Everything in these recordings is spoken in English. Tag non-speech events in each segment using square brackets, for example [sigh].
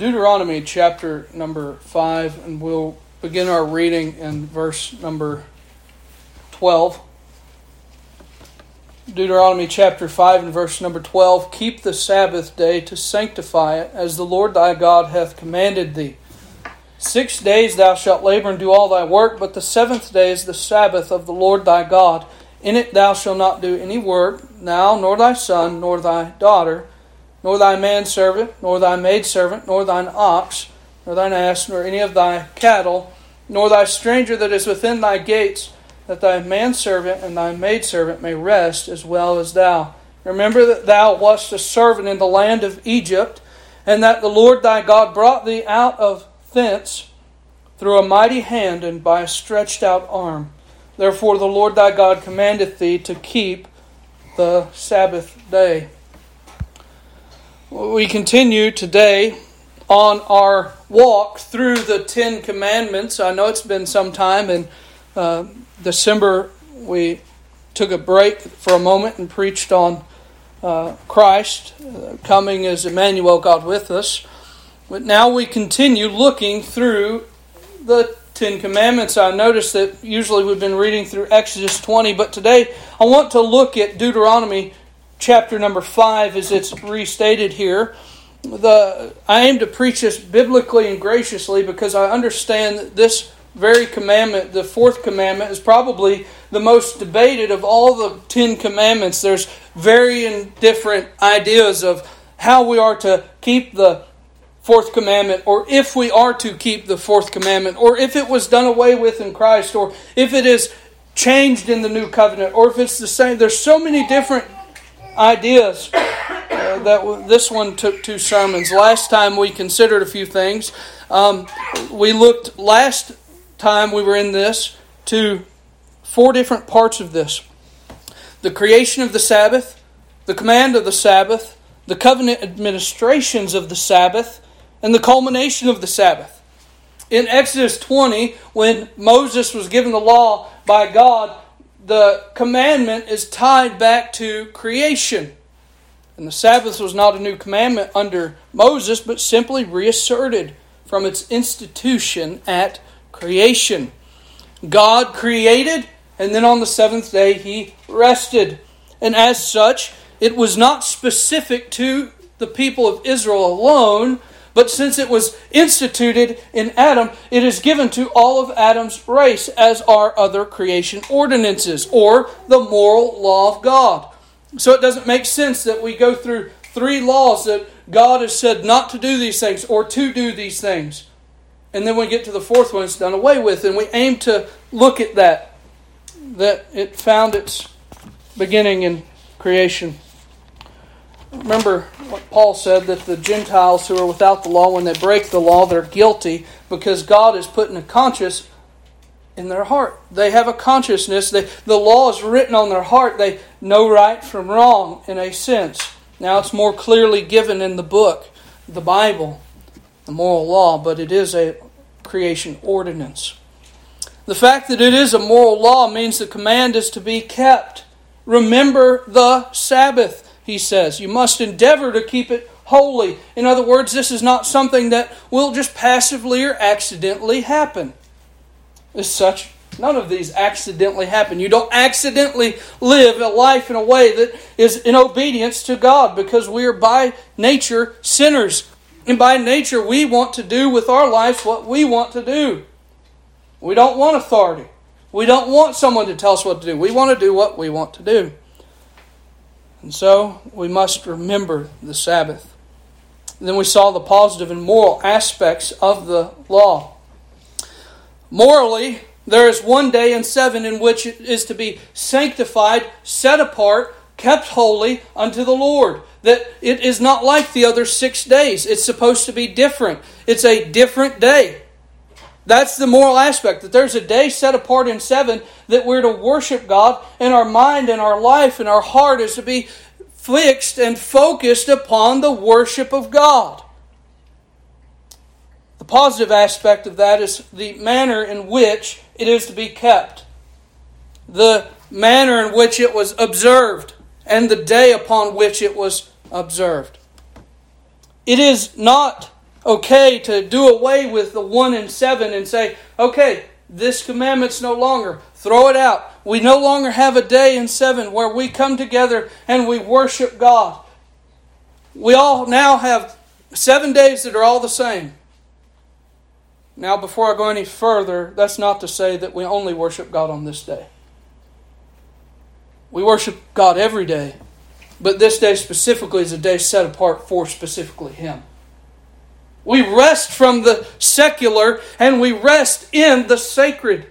Deuteronomy chapter number 5, and we'll begin our reading in verse number 12. Deuteronomy chapter 5 and verse number 12 Keep the Sabbath day to sanctify it, as the Lord thy God hath commanded thee. Six days thou shalt labor and do all thy work, but the seventh day is the Sabbath of the Lord thy God. In it thou shalt not do any work, thou, nor thy son, nor thy daughter, nor thy manservant, nor thy maidservant, nor thine ox, nor thine ass, nor any of thy cattle, nor thy stranger that is within thy gates that thy manservant and thy maidservant may rest as well as thou. Remember that thou wast a servant in the land of Egypt, and that the Lord thy God brought thee out of thence through a mighty hand and by a stretched out arm. Therefore the Lord thy God commandeth thee to keep the Sabbath day. We continue today on our walk through the Ten Commandments. I know it's been some time, and uh, December, we took a break for a moment and preached on uh, Christ uh, coming as Emmanuel, God with us. But now we continue looking through the Ten Commandments. I noticed that usually we've been reading through Exodus 20, but today I want to look at Deuteronomy chapter number 5 as it's restated here. The, I aim to preach this biblically and graciously because I understand that this very commandment, the fourth commandment, is probably the most debated of all the Ten Commandments. There's varying different ideas of how we are to keep the fourth commandment, or if we are to keep the fourth commandment, or if it was done away with in Christ, or if it is changed in the new covenant, or if it's the same. There's so many different ideas. Uh, that this one took two sermons. Last time we considered a few things. Um, we looked last time we were in this to four different parts of this the creation of the Sabbath, the command of the Sabbath, the covenant administrations of the Sabbath, and the culmination of the Sabbath. In Exodus 20, when Moses was given the law by God, the commandment is tied back to creation. And the Sabbath was not a new commandment under Moses, but simply reasserted from its institution at creation. God created, and then on the seventh day he rested. And as such, it was not specific to the people of Israel alone, but since it was instituted in Adam, it is given to all of Adam's race, as are other creation ordinances, or the moral law of God. So it doesn't make sense that we go through three laws that God has said not to do these things or to do these things. And then we get to the fourth one, it's done away with. And we aim to look at that, that it found its beginning in creation. Remember what Paul said that the Gentiles who are without the law, when they break the law, they're guilty because God is putting a conscience in their heart. They have a consciousness. They, the law is written on their heart. They know right from wrong in a sense. Now it's more clearly given in the book, the Bible the moral law, but it is a creation ordinance. The fact that it is a moral law means the command is to be kept. Remember the Sabbath, he says. You must endeavor to keep it holy. In other words, this is not something that will just passively or accidentally happen. As such, none of these accidentally happen. You don't accidentally live a life in a way that is in obedience to God because we are by nature sinners. And by nature, we want to do with our lives what we want to do. We don't want authority. We don't want someone to tell us what to do. We want to do what we want to do. And so we must remember the Sabbath. And then we saw the positive and moral aspects of the law. Morally, there is one day in seven in which it is to be sanctified, set apart, kept holy unto the Lord that it is not like the other six days. It's supposed to be different. It's a different day. That's the moral aspect, that there's a day set apart in seven that we're to worship God, and our mind and our life and our heart is to be fixed and focused upon the worship of God. The positive aspect of that is the manner in which it is to be kept, the manner in which it was observed, and the day upon which it was observed. It is not okay to do away with the one and seven and say, okay, this commandment's no longer. Throw it out. We no longer have a day in seven where we come together and we worship God. We all now have seven days that are all the same. Now, before I go any further, that's not to say that we only worship God on this day. We worship God every day, but this day specifically is a day set apart for specifically Him. We rest from the secular and we rest in the sacred.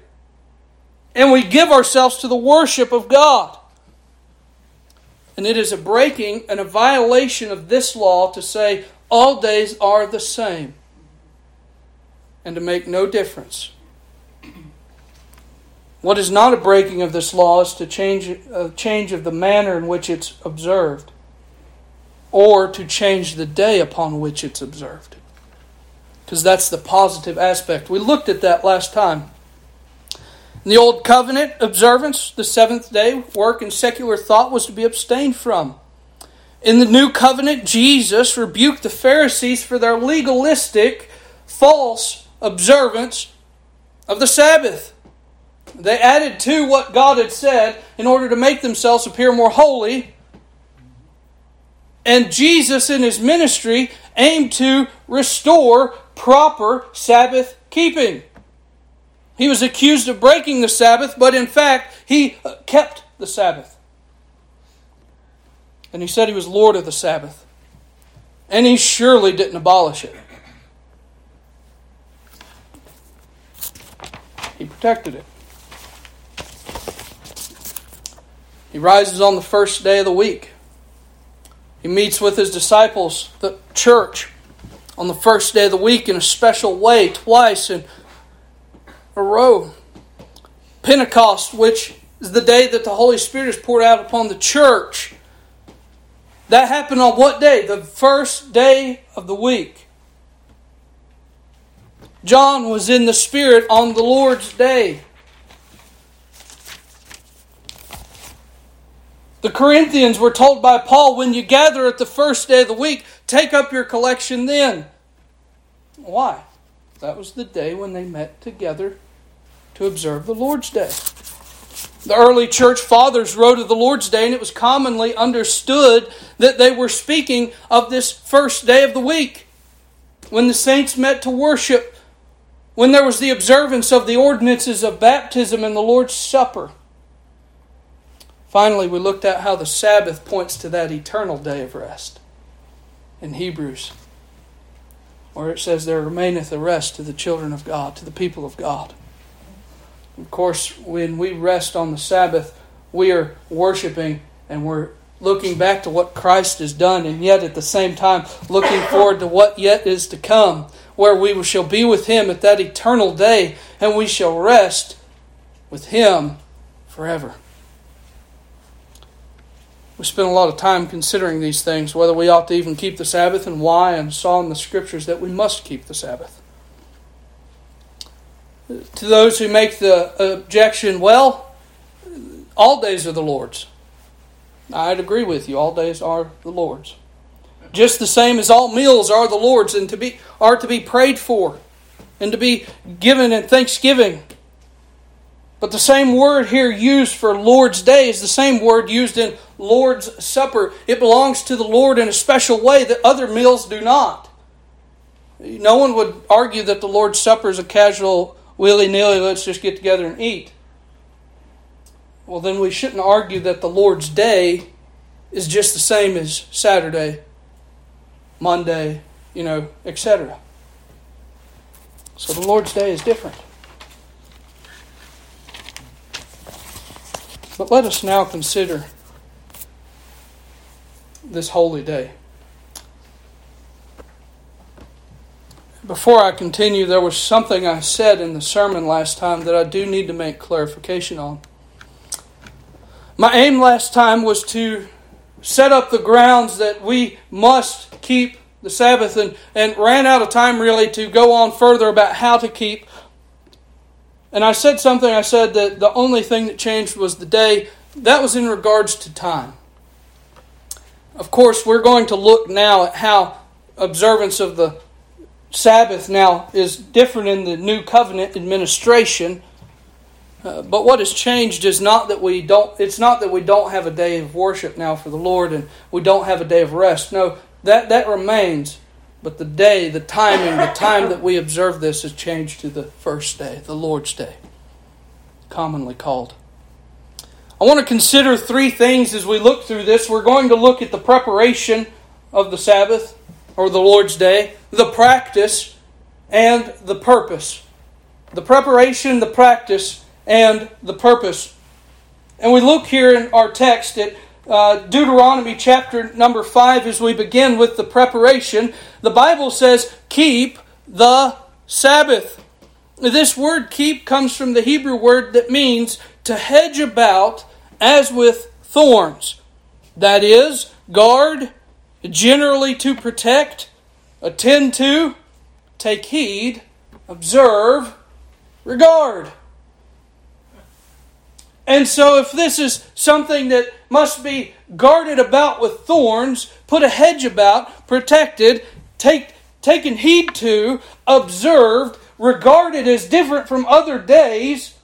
And we give ourselves to the worship of God. And it is a breaking and a violation of this law to say all days are the same and to make no difference. What is not a breaking of this law is to change a change of the manner in which it's observed or to change the day upon which it's observed because that's the positive aspect. We looked at that last time. In the Old Covenant observance, the seventh day work and secular thought was to be abstained from. In the New Covenant, Jesus rebuked the Pharisees for their legalistic, false observance of the Sabbath. They added to what God had said in order to make themselves appear more holy. And Jesus, in his ministry, aimed to restore proper Sabbath keeping. He was accused of breaking the Sabbath, but in fact, he uh, kept the Sabbath. And he said he was Lord of the Sabbath. And he surely didn't abolish it. He protected it. He rises on the first day of the week. He meets with his disciples, the church, on the first day of the week in a special way, twice in a row. Pentecost, which is the day that the Holy Spirit is poured out upon the church. That happened on what day? The first day of the week. John was in the Spirit on the Lord's day. The Corinthians were told by Paul when you gather at the first day of the week, take up your collection then. Why? That was the day when they met together to observe the Lord's Day. The early church fathers wrote of the Lord's Day, and it was commonly understood that they were speaking of this first day of the week when the saints met to worship, when there was the observance of the ordinances of baptism and the Lord's Supper. Finally, we looked at how the Sabbath points to that eternal day of rest in Hebrews, where it says, There remaineth a rest to the children of God, to the people of God. Of course, when we rest on the Sabbath, we are worshiping and we're looking back to what Christ has done, and yet at the same time looking forward to what yet is to come, where we shall be with Him at that eternal day, and we shall rest with Him forever. We spent a lot of time considering these things, whether we ought to even keep the Sabbath and why, and saw in the Scriptures that we must keep the Sabbath. To those who make the objection, well, all days are the Lord's. I'd agree with you. All days are the Lord's. Just the same as all meals are the Lord's and to be are to be prayed for and to be given in thanksgiving. But the same word here used for Lord's Day is the same word used in Lord's Supper. It belongs to the Lord in a special way that other meals do not. No one would argue that the Lord's Supper is a casual, willy nilly, let's just get together and eat. Well, then we shouldn't argue that the Lord's Day is just the same as Saturday, Monday, you know, etc. So the Lord's Day is different. But let us now consider this holy day. Before I continue, there was something I said in the sermon last time that I do need to make clarification on. My aim last time was to set up the grounds that we must keep the Sabbath and, and ran out of time really to go on further about how to keep and I said something, I said that the only thing that changed was the day. That was in regards to time. Of course, we're going to look now at how observance of the Sabbath now is different in the new covenant administration. Uh, but what has changed is not that we don't it's not that we don't have a day of worship now for the Lord and we don't have a day of rest. No, that that remains. But the day, the timing, the time that we observe this has changed to the first day, the Lord's day, commonly called. I want to consider three things as we look through this. We're going to look at the preparation of the Sabbath or the Lord's day, the practice, and the purpose. The preparation, the practice, and the purpose. And we look here in our text at uh, Deuteronomy chapter number 5 as we begin with the preparation. The Bible says, Keep the Sabbath. This word keep comes from the Hebrew word that means to hedge about as with thorns. That is, guard, generally to protect, attend to, take heed, observe, regard. And so, if this is something that must be guarded about with thorns, put a hedge about, protected, take, taken heed to, observed, regarded as different from other days,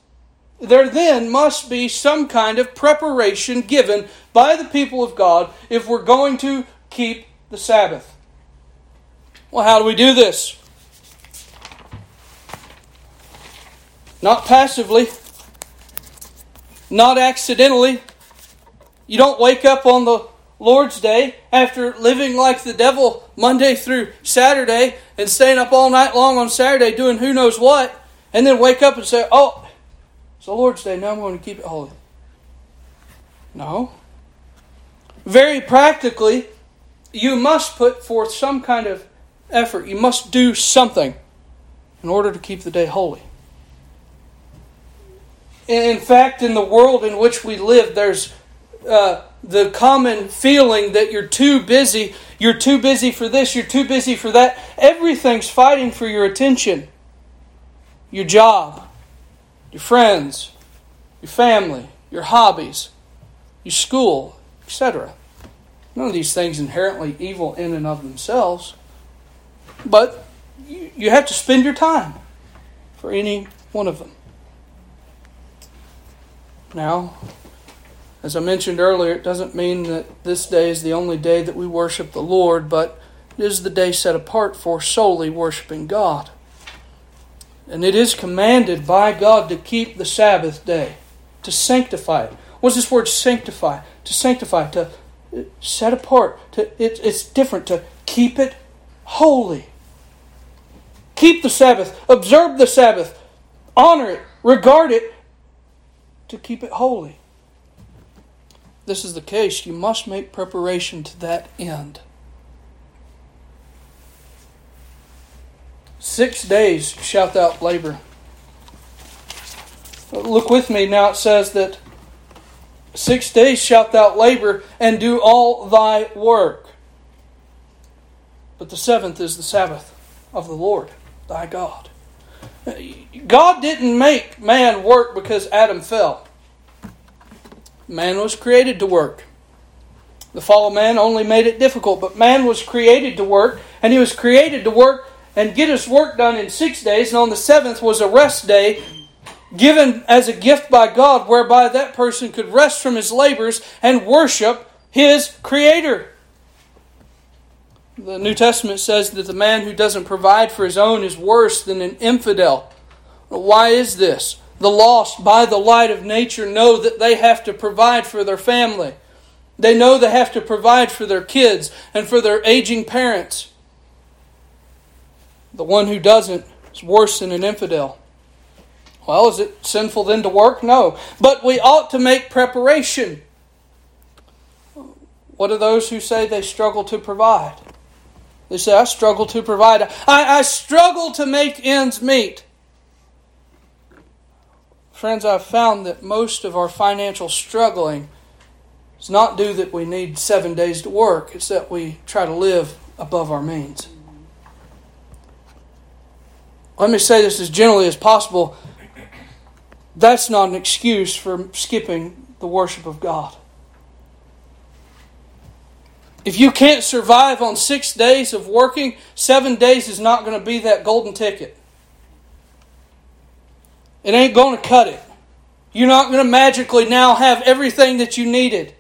there then must be some kind of preparation given by the people of God if we're going to keep the Sabbath. Well, how do we do this? Not passively, not accidentally. You don't wake up on the Lord's Day after living like the devil Monday through Saturday and staying up all night long on Saturday doing who knows what, and then wake up and say, Oh, it's the Lord's Day, now I'm going to keep it holy. No. Very practically, you must put forth some kind of effort. You must do something in order to keep the day holy. In fact, in the world in which we live, there's uh, the common feeling that you're too busy, you're too busy for this, you're too busy for that. Everything's fighting for your attention. Your job, your friends, your family, your hobbies, your school, etc. None of these things inherently evil in and of themselves, but you have to spend your time for any one of them. Now, as I mentioned earlier, it doesn't mean that this day is the only day that we worship the Lord, but it is the day set apart for solely worshiping God. And it is commanded by God to keep the Sabbath day, to sanctify it. What's this word sanctify? To sanctify, to set apart. To, it, it's different to keep it holy. Keep the Sabbath, observe the Sabbath, honor it, regard it, to keep it holy. This is the case. You must make preparation to that end. Six days shalt thou labor. Look with me now. It says that Six days shalt thou labor and do all thy work. But the seventh is the Sabbath of the Lord thy God. God didn't make man work because Adam fell. Man was created to work. The fall of man only made it difficult, but man was created to work, and he was created to work and get his work done in six days, and on the seventh was a rest day given as a gift by God, whereby that person could rest from his labors and worship his Creator. The New Testament says that the man who doesn't provide for his own is worse than an infidel. Why is this? The lost, by the light of nature, know that they have to provide for their family. They know they have to provide for their kids and for their aging parents. The one who doesn't is worse than an infidel. Well, is it sinful then to work? No. But we ought to make preparation. What are those who say they struggle to provide? They say, I struggle to provide. I, I struggle to make ends meet. Friends, I've found that most of our financial struggling is not due that we need seven days to work, it's that we try to live above our means. Let me say this as generally as possible that's not an excuse for skipping the worship of God. If you can't survive on six days of working, seven days is not going to be that golden ticket. It ain't going to cut it. You're not going to magically now have everything that you needed.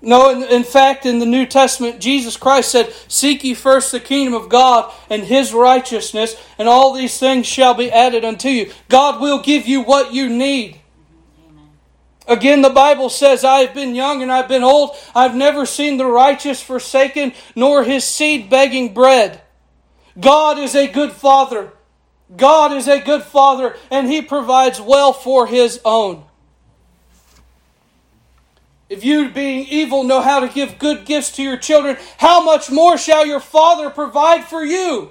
No, in, in, fact, in the New Testament, Jesus Christ said, Seek ye first the kingdom of God and his righteousness, and all these things shall be added unto you. God will give you what you need. Again, the Bible says, I have been young and I've been old. I've never seen the righteous forsaken, nor his seed begging bread. God is a good father. God is a good father, and he provides well for his own. If you, being evil, know how to give good gifts to your children, how much more shall your Father provide for you?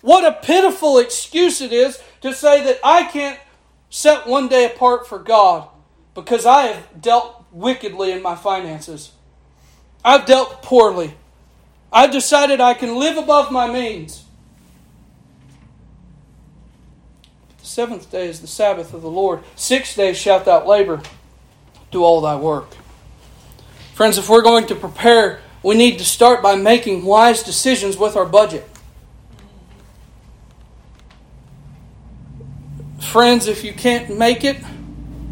What a pitiful excuse it is to say that I can't set one day apart for God because I have dealt wickedly in my finances. I've dealt poorly. I've decided I can live above my means. The seventh day is the Sabbath of the Lord. Six days shalt thou labor, do all thy work. Friends, if we're going to prepare, we need to start by making wise decisions with our budget. Friends, if you can't make it,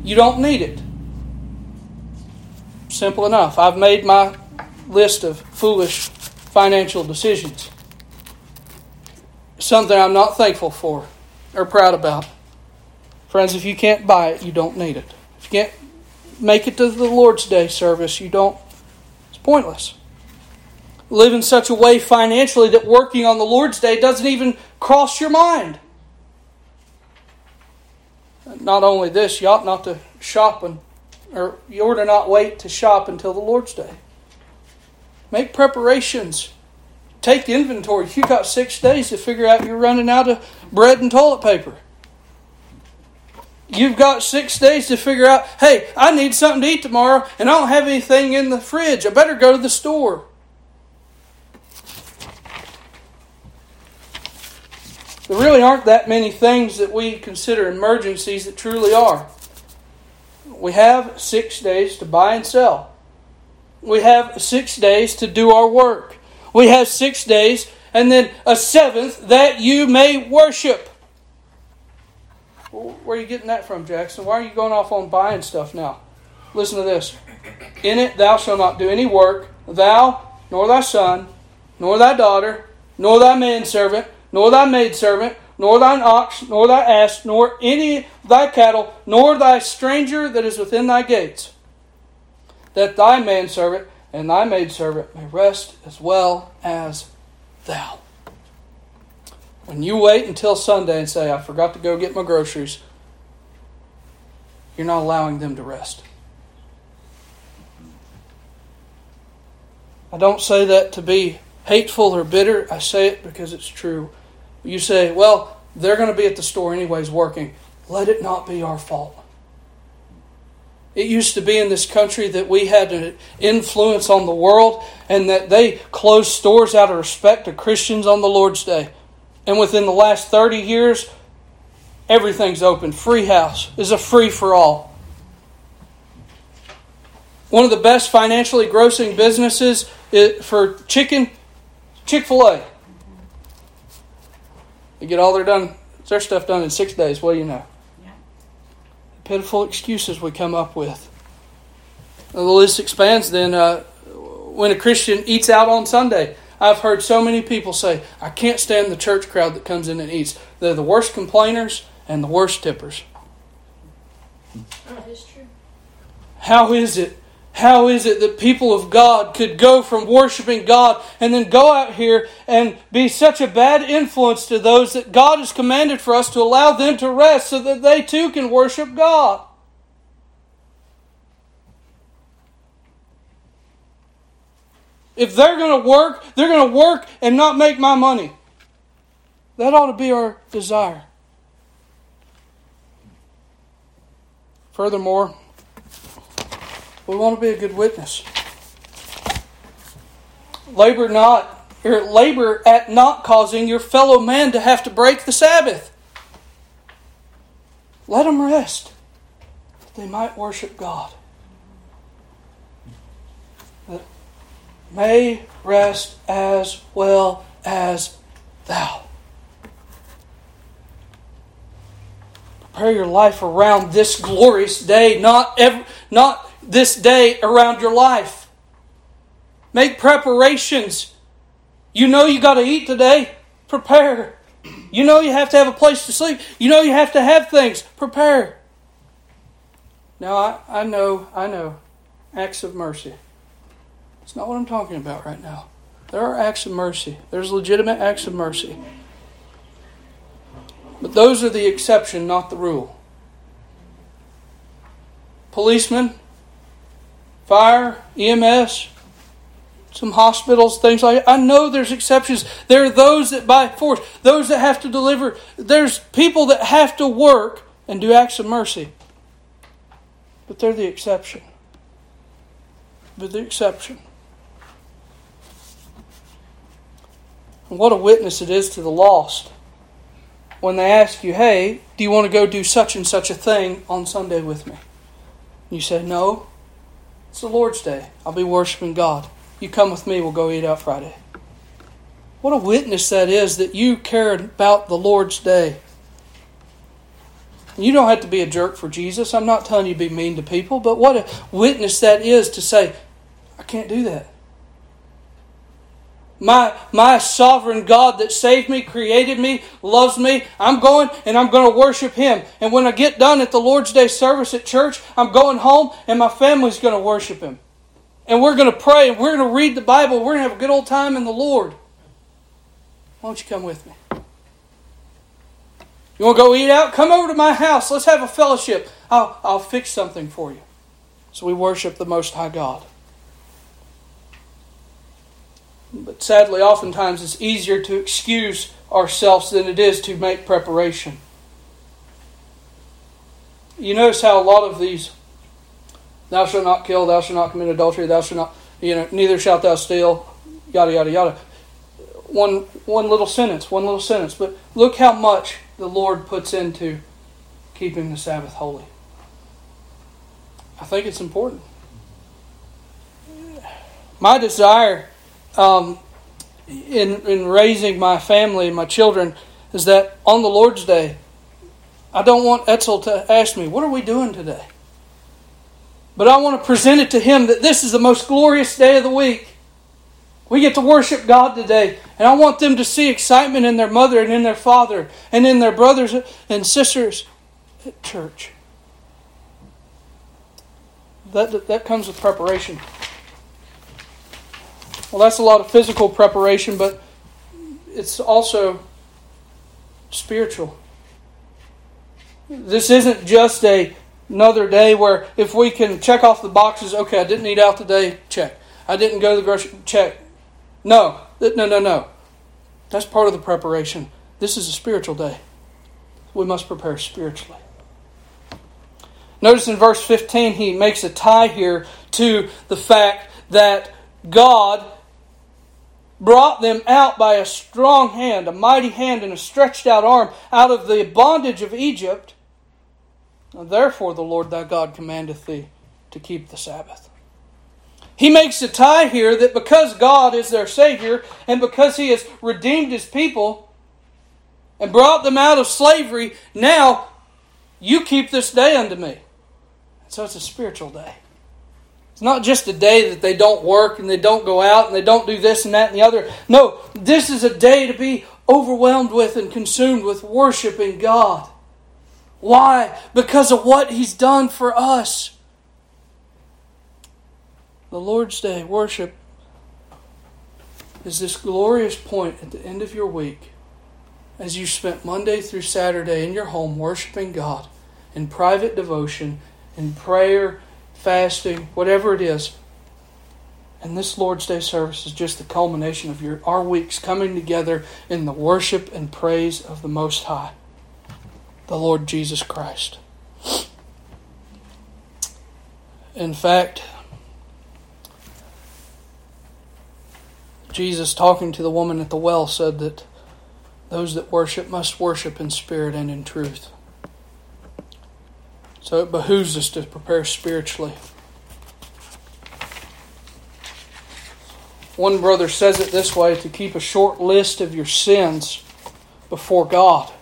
you don't need it. Simple enough. I've made my list of foolish financial decisions. Something I'm not thankful for or proud about. Friends, if you can't buy it, you don't need it. If you can't make it to the Lord's Day service, you don't, it's pointless. Live in such a way financially that working on the Lord's Day doesn't even cross your mind. Not only this, you ought not to shop and, or you ought to not wait to shop until the Lord's Day. Make preparations. Take the inventory. You got six days to figure out you're running out of bread and toilet paper. You've got six days to figure out, hey, I need something to eat tomorrow and I don't have anything in the fridge. I better go to the store. There really aren't that many things that we consider emergencies that truly are. We have six days to buy and sell. We have six days to do our work. We have six days and then a seventh that you may worship. Where are you getting that from, Jackson? Why are you going off on buying stuff now? Listen to this. In it thou shalt not do any work, thou, nor thy son, nor thy daughter, nor thy manservant, nor thy maidservant, nor thine ox, nor thy ass, nor any thy cattle, nor thy stranger that is within thy gates, that thy manservant and thy maidservant may rest as well as thou. When you wait until Sunday and say, I forgot to go get my groceries, you're not allowing them to rest. I don't say that to be hateful or bitter. I say it because it's true. You say, well, they're going to be at the store anyways working. Let it not be our fault. It used to be in this country that we had an influence on the world and that they closed stores out of respect to Christians on the Lord's Day. And within the last 30 years, everything's open. Free house is a free for all. One of the best financially grossing businesses for chicken, Chick fil A. They get all their done their stuff done in six days. What do you know? Yeah. Pitiful excuses we come up with. The list expands. Then, uh, when a Christian eats out on Sunday, I've heard so many people say, "I can't stand the church crowd that comes in and eats. They're the worst complainers and the worst tippers." That is true. How is it how is it that people of God could go from worshiping God and then go out here and be such a bad influence to those that God has commanded for us to allow them to rest so that they too can worship God? If they're going to work, they're going to work and not make my money. That ought to be our desire. Furthermore, we want to be a good witness. Labor not or labor at not causing your fellow man to have to break the Sabbath. Let them rest, that they might worship God. may rest as well as thou. Prepare your life around this glorious day, not, every, not this day around your life. Make preparations. You know you got to eat today. Prepare. You know you have to have a place to sleep. You know you have to have things. Prepare. Now, I, I know, I know, acts of mercy. It's not what I'm talking about right now. There are acts of mercy, there's legitimate acts of mercy. But those are the exception, not the rule. Policemen, fire, EMS, some hospitals, things like that. I know there's exceptions. There are those that by force, those that have to deliver. There's people that have to work and do acts of mercy. But they're the exception. They're the exception. And what a witness it is to the lost when they ask you, hey, do you want to go do such and such a thing on Sunday with me? You say, no, it's the Lord's Day. I'll be worshiping God. You come with me, we'll go eat out Friday. What a witness that is that you cared about the Lord's Day. You don't have to be a jerk for Jesus. I'm not telling you to be mean to people, but what a witness that is to say, I can't do that. My, my sovereign God that saved me, created me, loves me. I'm going and I'm going to worship Him. And when I get done at the Lord's Day service at church, I'm going home and my family's going to worship Him. And we're going to pray and we're going to read the Bible. We're going to have a good old time in the Lord. Why don't you come with me? You want to go eat out? Come over to my house. Let's have a fellowship. I'll, I'll fix something for you. So we worship the Most High God. But sadly, oftentimes it's easier to excuse ourselves than it is to make preparation. You notice how a lot of these, thou shalt not kill, thou shalt not commit adultery, thou shalt not, you know, neither shalt thou steal, yada, yada, yada. One, one little sentence, one little sentence. But look how much the Lord puts into keeping the Sabbath holy. I think it's important. My desire um, in, in raising my family and my children is that on the Lord's Day, I don't want Etzel to ask me, What are we doing today? But I want to present it to him that this is the most glorious day of the week. We get to worship God today. And I want them to see excitement in their mother and in their father and in their brothers and sisters at church. That, that comes with preparation. Well, that's a lot of physical preparation, but it's also spiritual. This isn't just a another day where if we can check off the boxes, okay, I didn't eat out today, check. I didn't go to the grocery, check. No, no, no, no. That's part of the preparation. This is a spiritual day. We must prepare spiritually. Notice in verse 15, he makes a tie here to the fact that God brought them out by a strong hand, a mighty hand, and a stretched out arm out of the bondage of Egypt. And therefore, the Lord thy God commandeth thee to keep the Sabbath. He makes a tie here that because God is their Savior and because He has redeemed His people and brought them out of slavery, now you keep this day unto me. So it's a spiritual day. It's not just a day that they don't work and they don't go out and they don't do this and that and the other. No, this is a day to be overwhelmed with and consumed with worshiping God. Why? Because of what He's done for us the Lord's Day worship is this glorious point at the end of your week as you spent Monday through Saturday in your home worshiping God in private devotion, in prayer, fasting, whatever it is. And this Lord's Day service is just the culmination of your our weeks coming together in the worship and praise of the Most High, the Lord Jesus Christ. In fact, Jesus, talking to the woman at the well, said that those that worship must worship in spirit and in truth. So it behooves us to prepare spiritually. One brother says it this way to keep a short list of your sins before God.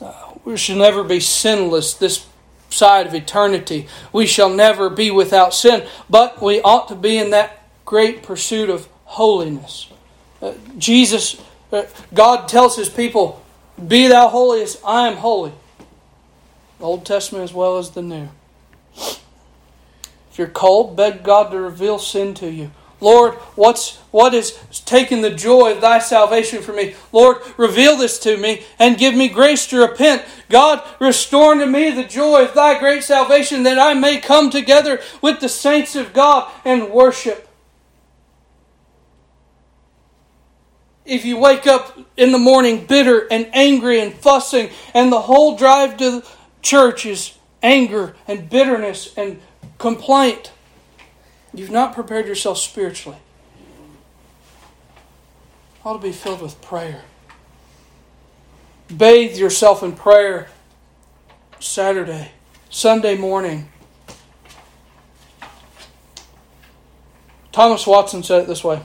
Uh, we shall never be sinless this side of eternity. We shall never be without sin, but we ought to be in that great pursuit of holiness. Uh, Jesus, uh, God tells his people, Be thou holy as I am holy. Old Testament as well as the New. If you're cold, beg God to reveal sin to you. Lord, what's what is taking the joy of thy salvation from me? Lord, reveal this to me and give me grace to repent. God, restore unto me the joy of thy great salvation that I may come together with the saints of God and worship. If you wake up in the morning bitter and angry and fussing, and the whole drive to church is anger and bitterness and complaint, You've not prepared yourself spiritually. ought to be filled with prayer. Bathe yourself in prayer Saturday, Sunday morning. Thomas Watson said it this way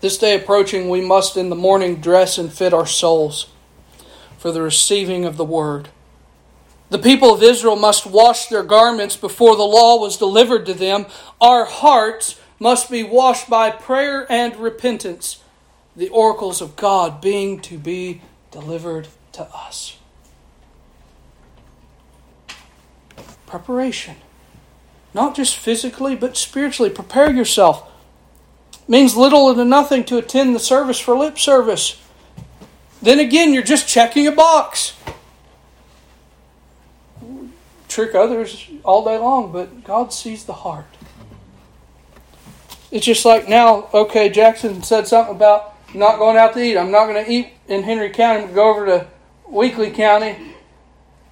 This day approaching, we must in the morning dress and fit our souls for the receiving of the word. The people of Israel must wash their garments before the law was delivered to them. Our hearts must be washed by prayer and repentance, the oracles of God being to be delivered to us. Preparation. Not just physically, but spiritually. Prepare yourself. It means little to nothing to attend the service for lip service. Then again, you're just checking a box trick others all day long, but God sees the heart. It's just like now, okay, Jackson said something about not going out to eat. I'm not going to eat in Henry County. I'm going to go over to Weakley County.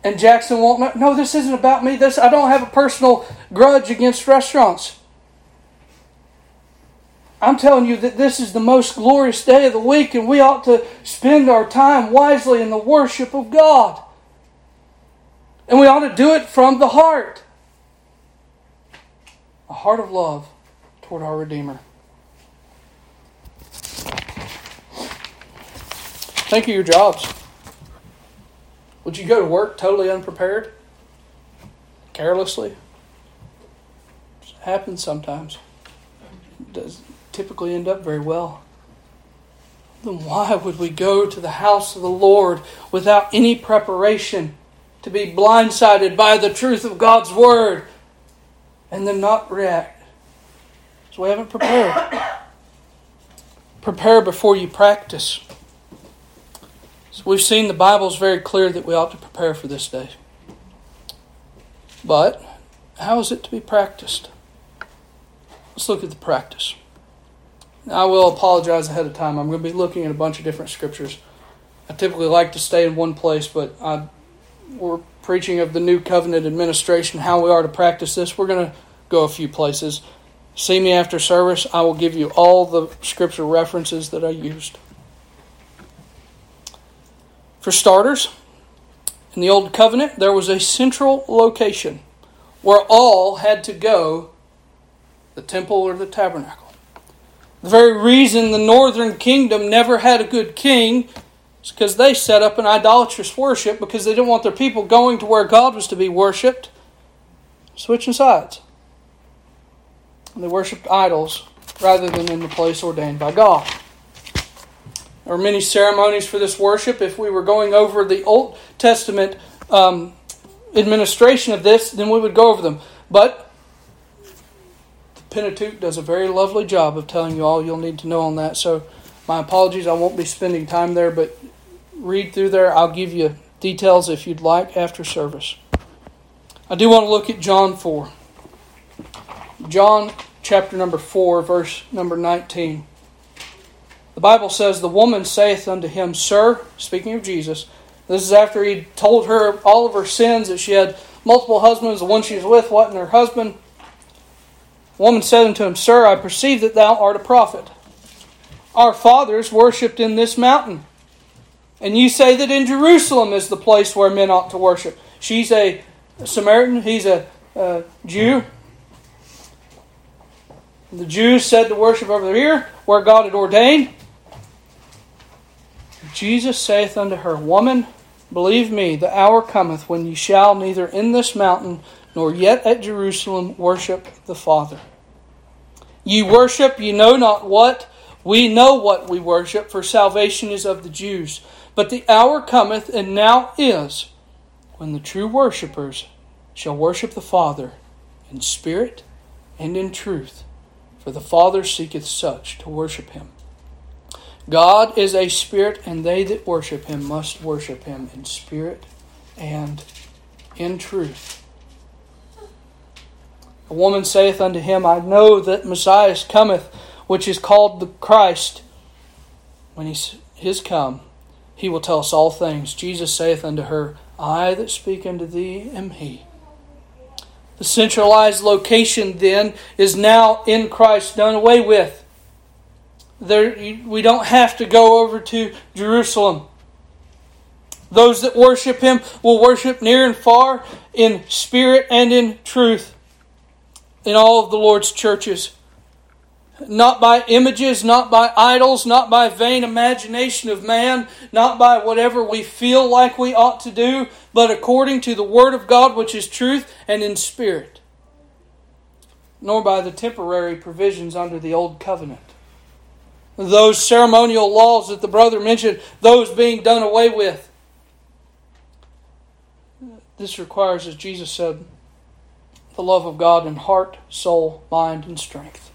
And Jackson won't know. No, this isn't about me. This I don't have a personal grudge against restaurants. I'm telling you that this is the most glorious day of the week, and we ought to spend our time wisely in the worship of God. And we ought to do it from the heart a heart of love toward our Redeemer. Think of your jobs. Would you go to work totally unprepared? Carelessly? It happens sometimes. It does typically end up very well. Then why would we go to the house of the Lord without any preparation? To be blindsided by the truth of God's Word and then not react. So we haven't prepared. [coughs] Prepare before you practice. So we've seen the Bible is very clear that we ought to prepare for this day. But how is it to be practiced? Let's look at the practice. Now, I will apologize ahead of time. I'm going to be looking at a bunch of different scriptures. I typically like to stay in one place, but I we're preaching of the new covenant administration, how we are to practice this, we're going to go a few places. See me after service. I will give you all the scripture references that I used. For starters, in the Old Covenant, there was a central location where all had to go the temple or the tabernacle. The very reason the northern kingdom never had a good king it's because they set up an idolatrous worship because they didn't want their people going to where God was to be worshipped, switching sides. And they worshipped idols rather than in the place ordained by God. There are many ceremonies for this worship. If we were going over the Old Testament um, administration of this, then we would go over them. But the Pentateuch does a very lovely job of telling you all you'll need to know on that. So my apologies, I won't be spending time there, but read through there. I'll give you details if you'd like after service. I do want to look at John 4. John chapter number 4, verse number 19. The Bible says, The woman saith unto him, Sir, speaking of Jesus, this is after he told her all of her sins, that she had multiple husbands, the one she was with wasn't her husband. The woman said unto him, Sir, I perceive that thou art a prophet. Our fathers worshipped in this mountain. And you say that in Jerusalem is the place where men ought to worship. She's a Samaritan, he's a, a Jew. The Jews said to worship over here where God had ordained. Jesus saith unto her, Woman, believe me, the hour cometh when ye shall neither in this mountain nor yet at Jerusalem worship the Father. Ye worship, ye know not what. We know what we worship, for salvation is of the Jews. But the hour cometh, and now is, when the true worshippers shall worship the Father in spirit and in truth, for the Father seeketh such to worship him. God is a spirit, and they that worship him must worship him in spirit and in truth. A woman saith unto him, I know that Messiah cometh, which is called the Christ. When he is come, he will tell us all things. Jesus saith unto her, I that speak unto thee am he. The centralized location then is now in Christ done away with. There, we don't have to go over to Jerusalem. Those that worship Him will worship near and far in spirit and in truth in all of the Lord's churches. Not by images, not by idols, not by vain imagination of man, not by whatever we feel like we ought to do, but according to the Word of God, which is truth, and in spirit. Nor by the temporary provisions under the Old Covenant. Those ceremonial laws that the brother mentioned, those being done away with. This requires, as Jesus said, the love of God in heart, soul, mind, and strength.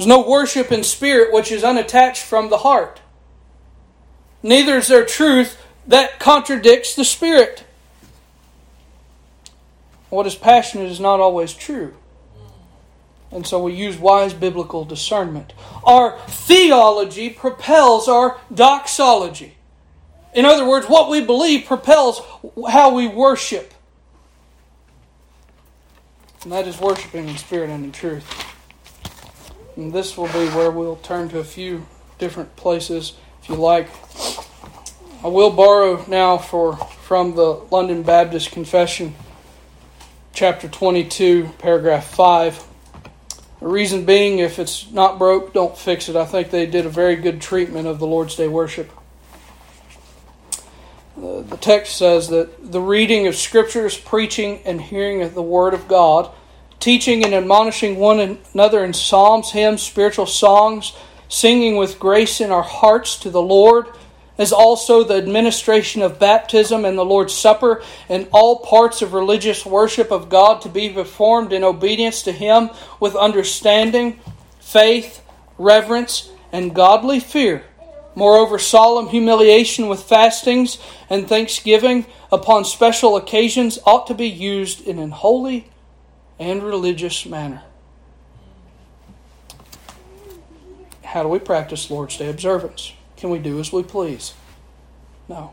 There's no worship in spirit which is unattached from the heart. Neither is there truth that contradicts the spirit. What is passionate is not always true. And so we use wise biblical discernment. Our theology propels our doxology. In other words, what we believe propels how we worship. And that is worshiping in spirit and in truth. And this will be where we'll turn to a few different places, if you like. I will borrow now for from the London Baptist Confession, chapter 22, paragraph 5. The reason being, if it's not broke, don't fix it. I think they did a very good treatment of the Lord's Day worship. Uh, the text says that the reading of Scriptures, preaching, and hearing of the Word of God, teaching and admonishing one another in psalms, hymns, spiritual songs, singing with grace in our hearts to the Lord as also the administration of baptism and the Lord's Supper, and all parts of religious worship of God to be performed in obedience to Him with understanding, faith, reverence, and godly fear. Moreover, solemn humiliation with fastings and thanksgiving upon special occasions ought to be used in an holy and religious manner. How do we practice Lord's Day observance? Can we do as we please? No.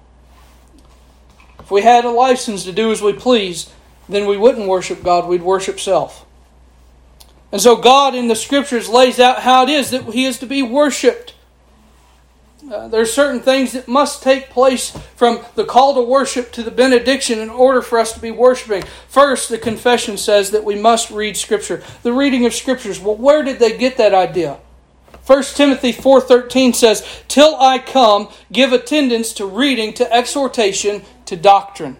If we had a license to do as we please, then we wouldn't worship God, we'd worship self. And so God in the scriptures lays out how it is that He is to be worshiped. Uh, there are certain things that must take place from the call to worship to the benediction in order for us to be worshiping. First, the confession says that we must read Scripture. The reading of Scriptures, well, where did they get that idea? 1 Timothy 4:13 says, "Till I come, give attendance to reading, to exhortation, to doctrine."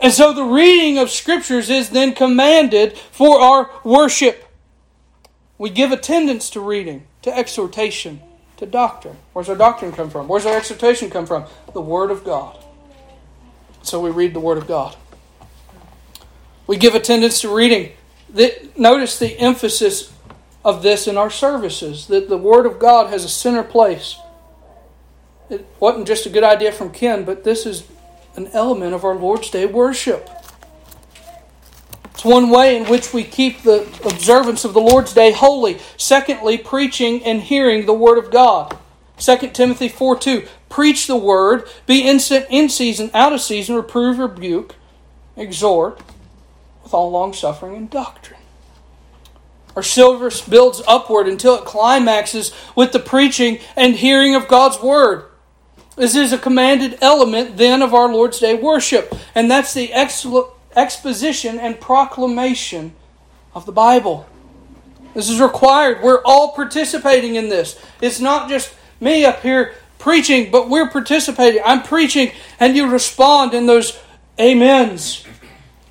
And so the reading of scriptures is then commanded for our worship. We give attendance to reading, to exhortation, to doctrine. Where's our doctrine come from? Where's our exhortation come from? The Word of God. So we read the Word of God. We give attendance to reading. Notice the emphasis of this in our services that the Word of God has a center place. It wasn't just a good idea from Ken, but this is an element of our Lord's Day worship. It's one way in which we keep the observance of the Lord's Day holy. Secondly, preaching and hearing the Word of God. 2 Timothy 4 2. Preach the Word, be instant in season, out of season, reprove, rebuke, exhort, with all long suffering and doctrine. Our service builds upward until it climaxes with the preaching and hearing of God's Word. This is a commanded element then of our Lord's Day worship, and that's the exposition and proclamation of the Bible. This is required. We're all participating in this. It's not just me up here preaching, but we're participating. I'm preaching, and you respond in those amens,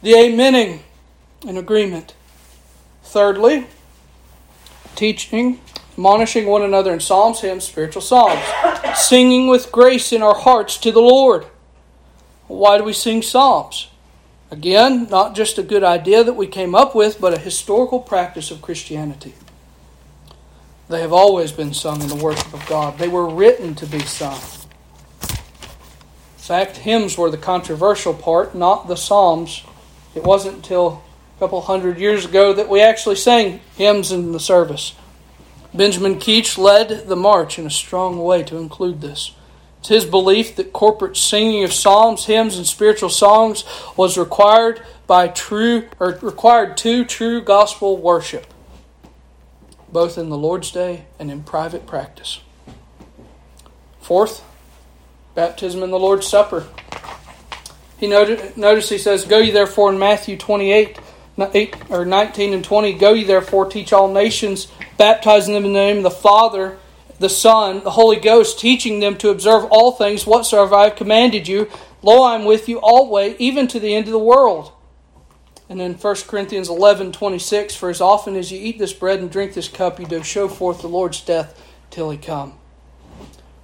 the amening in agreement. Thirdly, teaching, admonishing one another in psalms, hymns, spiritual songs, singing with grace in our hearts to the Lord. Why do we sing psalms? Again, not just a good idea that we came up with, but a historical practice of Christianity. They have always been sung in the worship of God. They were written to be sung. In fact, hymns were the controversial part, not the psalms. It wasn't until a couple hundred years ago that we actually sang hymns in the service. Benjamin Keach led the march in a strong way to include this. It's his belief that corporate singing of psalms, hymns, and spiritual songs was required by true or required to true gospel worship both in the Lord's Day and in private practice. Fourth, baptism in the Lord's Supper. He noted, notice he says, Go ye therefore in Matthew 28, 8, or 19 and 20, Go ye therefore, teach all nations, baptizing them in the name of the Father, the Son, the Holy Ghost, teaching them to observe all things whatsoever I have commanded you. Lo, I am with you always, even to the end of the world. And then 1 Corinthians 11 26, For as often as you eat this bread and drink this cup, you do show forth the Lord's death till he come.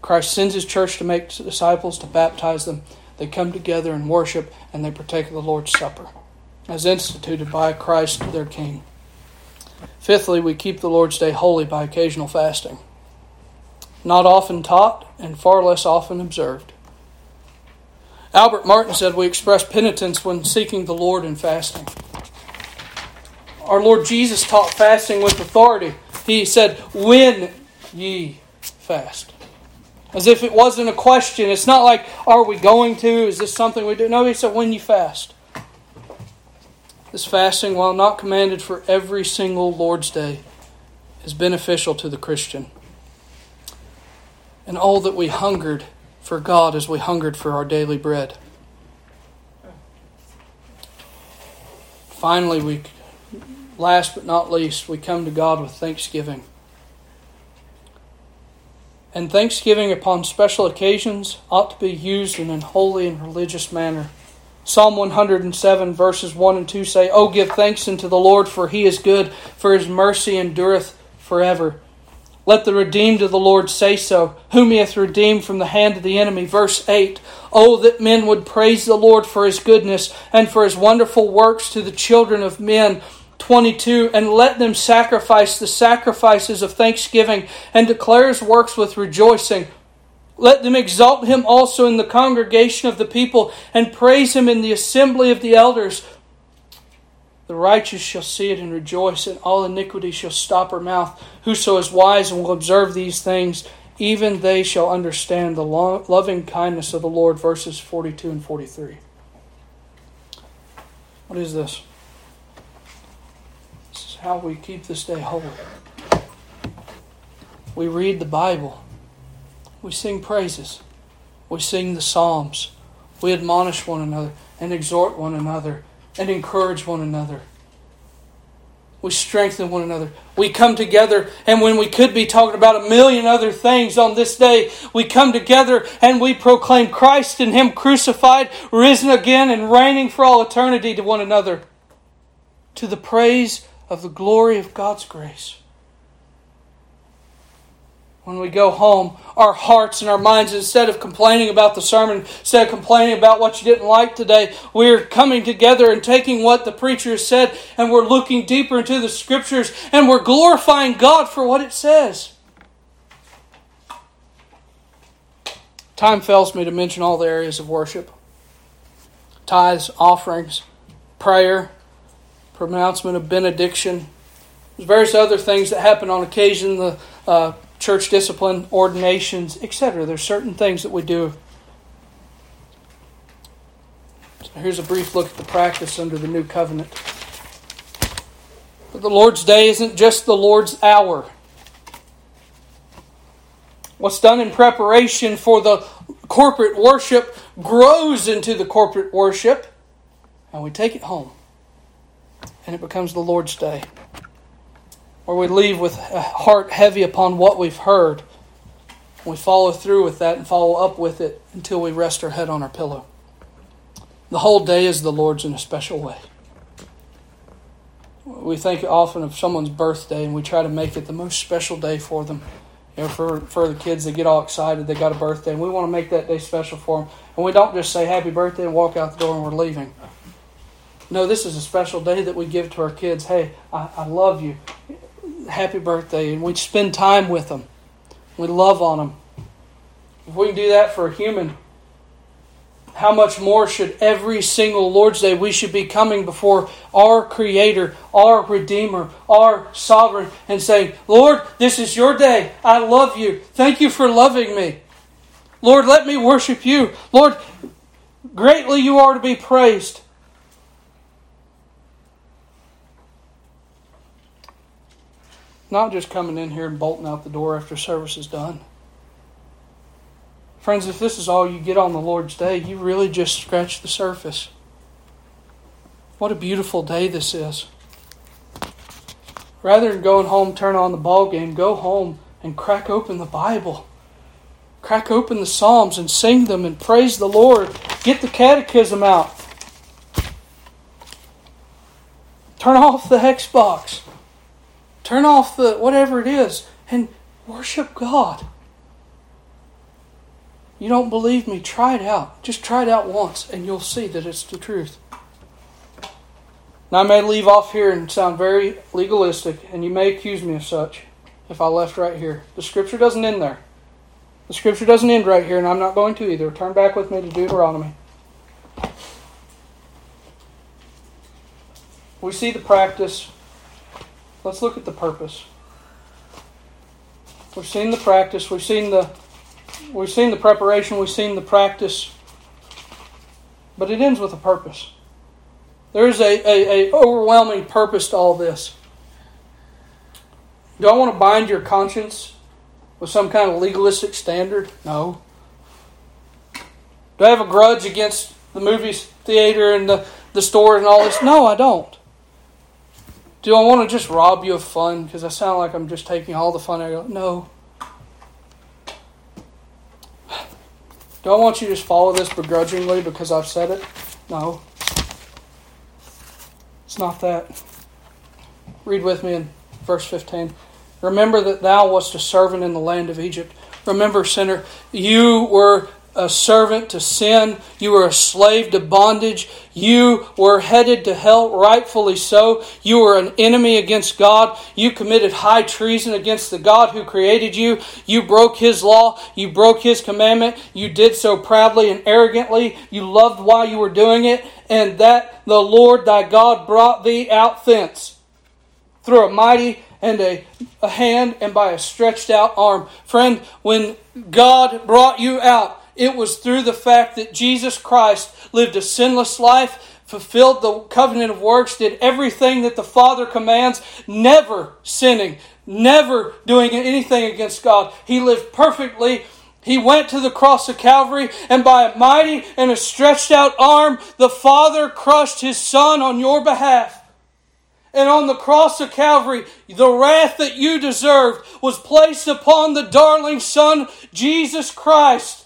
Christ sends his church to make disciples, to baptize them. They come together and worship, and they partake of the Lord's Supper, as instituted by Christ their King. Fifthly, we keep the Lord's Day holy by occasional fasting. Not often taught, and far less often observed. Albert Martin said we express penitence when seeking the Lord in fasting. Our Lord Jesus taught fasting with authority. He said, When ye fast. As if it wasn't a question. It's not like, Are we going to? Is this something we do? No, he said, When you fast. This fasting, while not commanded for every single Lord's Day, is beneficial to the Christian. And all that we hungered for God as we hungered for our daily bread. Finally, we last but not least, we come to God with thanksgiving. And thanksgiving upon special occasions ought to be used in a holy and religious manner. Psalm 107, verses 1 and 2 say, Oh, give thanks unto the Lord, for he is good, for his mercy endureth forever. Let the redeemed of the Lord say so, whom he hath redeemed from the hand of the enemy. Verse 8 Oh, that men would praise the Lord for his goodness and for his wonderful works to the children of men. 22 And let them sacrifice the sacrifices of thanksgiving and declare his works with rejoicing. Let them exalt him also in the congregation of the people and praise him in the assembly of the elders. The righteous shall see it and rejoice, and all iniquity shall stop her mouth. Whoso is wise and will observe these things, even they shall understand the loving kindness of the Lord. Verses 42 and 43. What is this? This is how we keep this day holy. We read the Bible, we sing praises, we sing the Psalms, we admonish one another and exhort one another and encourage one another. We strengthen one another. We come together, and when we could be talking about a million other things on this day, we come together and we proclaim Christ and Him crucified, risen again, and reigning for all eternity to one another, to the praise of the glory of God's grace when we go home, our hearts and our minds, instead of complaining about the sermon, instead of complaining about what you didn't like today, we're coming together and taking what the preacher said and we're looking deeper into the scriptures and we're glorifying God for what it says. Time fails me to mention all the areas of worship tithes, offerings, prayer, pronouncement of benediction. There's various other things that happen on occasion. The uh, church discipline, ordinations, etc. There's certain things that we do. So here's a brief look at the practice under the new covenant. But the Lord's day isn't just the Lord's hour. What's done in preparation for the corporate worship grows into the corporate worship, and we take it home. and it becomes the Lord's Day. Where we leave with a heart heavy upon what we've heard. We follow through with that and follow up with it until we rest our head on our pillow. The whole day is the Lord's in a special way. We think often of someone's birthday and we try to make it the most special day for them. You know, for, for the kids, they get all excited, they got a birthday, and we want to make that day special for them. And we don't just say happy birthday and walk out the door and we're leaving. No, this is a special day that we give to our kids. Hey, I, I love you. Happy birthday. And we spend time with them. We love on them. If we can do that for a human, how much more should every single Lord's Day we should be coming before our Creator, our Redeemer, our Sovereign, and saying, Lord, this is your day. I love you. Thank you for loving me. Lord, let me worship you. Lord, greatly you are to be praised. Not just coming in here and bolting out the door after service is done. Friends, if this is all you get on the Lord's day, you really just scratch the surface. What a beautiful day this is. Rather than going home, turn on the ball game, go home and crack open the Bible. Crack open the Psalms and sing them and praise the Lord. Get the catechism out. Turn off the Xbox. Turn off the whatever it is and worship God. You don't believe me? Try it out. Just try it out once and you'll see that it's the truth. Now, I may leave off here and sound very legalistic, and you may accuse me of such if I left right here. The scripture doesn't end there. The scripture doesn't end right here, and I'm not going to either. Turn back with me to Deuteronomy. We see the practice Let's look at the purpose. We've seen the practice, we've seen the we've seen the preparation, we've seen the practice, but it ends with a purpose. There is a, a, a overwhelming purpose to all this. Do I want to bind your conscience with some kind of legalistic standard? No. Do I have a grudge against the movies theater and the, the store and all this? No, I don't. Do I want to just rob you of fun? Because I sound like I'm just taking all the fun out of it. No. Do I want you to just follow this begrudgingly because I've said it? No. It's not that. Read with me in verse 15. Remember that thou wast a servant in the land of Egypt. Remember, sinner, you were a servant to sin. You were a slave to bondage. You were headed to hell, rightfully so. You were an enemy against God. You committed high treason against the God who created you. You broke His law. You broke His commandment. You did so proudly and arrogantly. You loved while you were doing it, and that the Lord thy God brought thee out thence through a mighty and a, a hand and by a stretched out arm. Friend, when God brought you out, it was through the fact that Jesus Christ lived a sinless life, fulfilled the covenant of works, did everything that the Father commands, never sinning, never doing anything against God. He lived perfectly. He went to the cross of Calvary, and by a mighty and a stretched out arm, the Father crushed His Son on your behalf. And on the cross of Calvary, the wrath that you deserved was placed upon the darling Son, Jesus Christ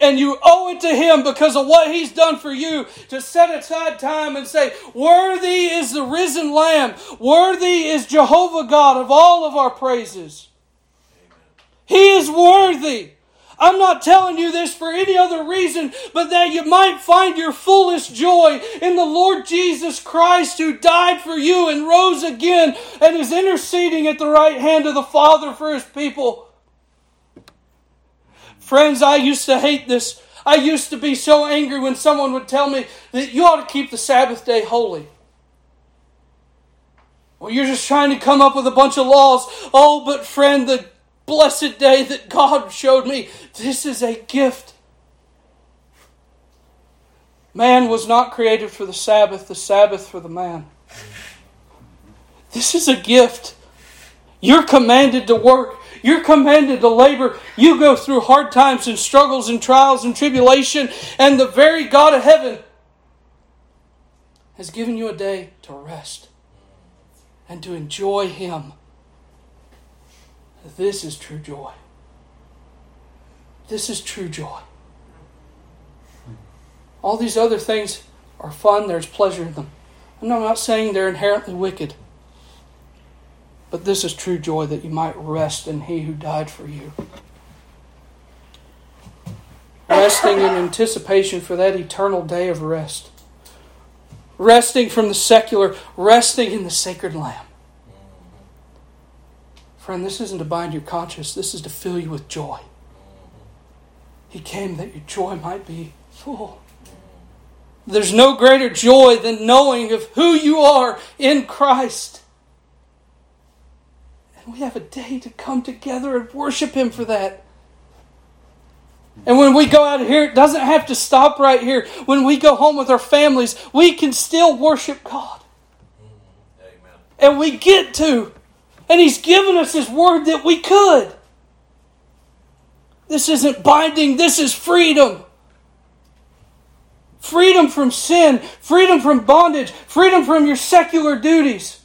and you owe it to Him because of what He's done for you to set aside time and say, Worthy is the risen Lamb, worthy is Jehovah God of all of our praises. He is worthy. I'm not telling you this for any other reason but that you might find your fullest joy in the Lord Jesus Christ who died for you and rose again and is interceding at the right hand of the Father for His people. Friends, I used to hate this. I used to be so angry when someone would tell me that you ought to keep the Sabbath day holy. Well, you're just trying to come up with a bunch of laws. Oh, but friend, the blessed day that God showed me, this is a gift. Man was not created for the Sabbath, the Sabbath for the man. This is a gift. You're commanded to work. You're commanded to labor. You go through hard times and struggles and trials and tribulation, and the very God of heaven has given you a day to rest. and to enjoy Him. This is true joy. This is true joy. All these other things are fun, there's pleasure in them. And I'm not saying they're inherently wicked. But this is true joy that you might rest in He who died for you. Resting in anticipation for that eternal day of rest. Resting from the secular, resting in the sacred Lamb. Friend, this isn't to bind your conscience, this is to fill you with joy. He came that your joy might be full. There's no greater joy than knowing of who you are in Christ. And we have a day to come together and worship Him for that. And when we go out of here, it doesn't have to stop right here. When we go home with our families, we can still worship God. Amen. And we get to. And He's given us His word that we could. This isn't binding, this is freedom. Freedom from sin, freedom from bondage, freedom from your secular duties,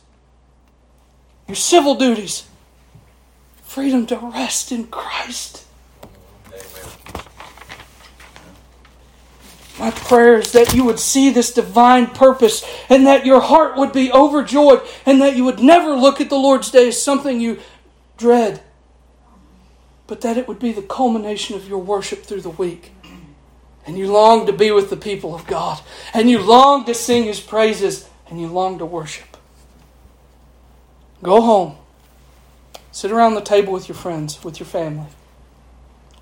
your civil duties, freedom to rest in Christ. My prayer is that you would see this divine purpose and that your heart would be overjoyed and that you would never look at the Lord's Day as something you dread, but that it would be the culmination of your worship through the week. And you long to be with the people of God, and you long to sing His praises, and you long to worship. Go home. Sit around the table with your friends, with your family.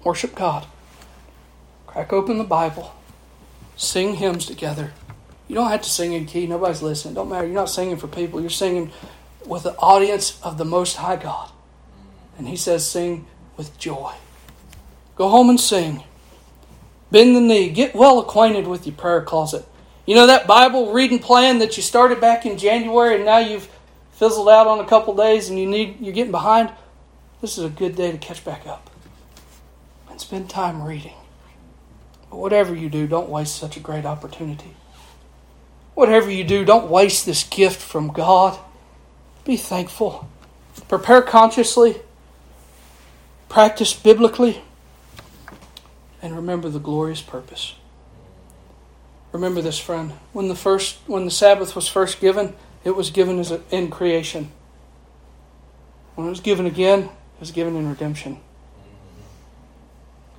Worship God. Crack open the Bible Sing hymns together. You don't have to sing in key. Nobody's listening. Don't matter. You're not singing for people. You're singing with the audience of the Most High God. And He says, sing with joy. Go home and sing. Bend the knee. Get well acquainted with your prayer closet. You know that Bible reading plan that you started back in January and now you've fizzled out on a couple days and you need you're getting behind? This is a good day to catch back up and spend time reading. But whatever you do, don't waste such a great opportunity. Whatever you do, don't waste this gift from God. Be thankful. Prepare consciously. Practice biblically. And remember the glorious purpose. Remember this, friend. When the first when the Sabbath was first given, it was given as a, in creation. When it was given again, it was given in redemption.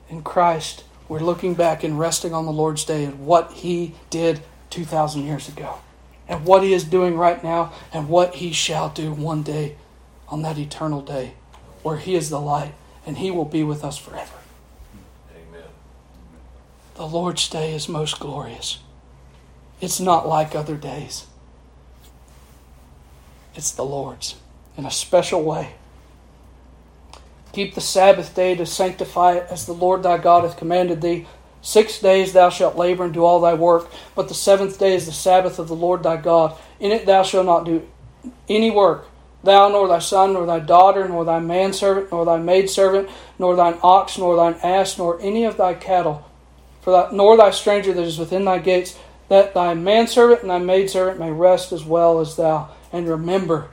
In Christ, we're looking back and resting on the Lord's day and what He did 2,000 years ago, and what He is doing right now, and what He shall do one day on that eternal day where He is the light and He will be with us forever. Amen. The Lord's day is most glorious. It's not like other days, it's the Lord's in a special way. Keep the Sabbath day to sanctify it as the Lord thy God hath commanded thee. Six days thou shalt labor and do all thy work, but the seventh day is the Sabbath of the Lord thy God. In it thou shalt not do any work, thou nor thy son, nor thy daughter, nor thy manservant, nor thy maidservant, nor thine ox, nor thine ass, nor any of thy cattle, for thy, nor thy stranger that is within thy gates, that thy manservant and thy maidservant may rest as well as thou. And remember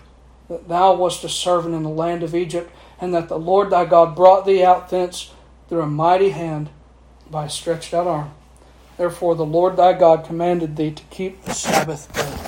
that thou wast a servant in the land of Egypt and that the Lord thy God brought thee out thence through a mighty hand by a stretched out arm. Therefore the Lord thy God commanded thee to keep the Sabbath day.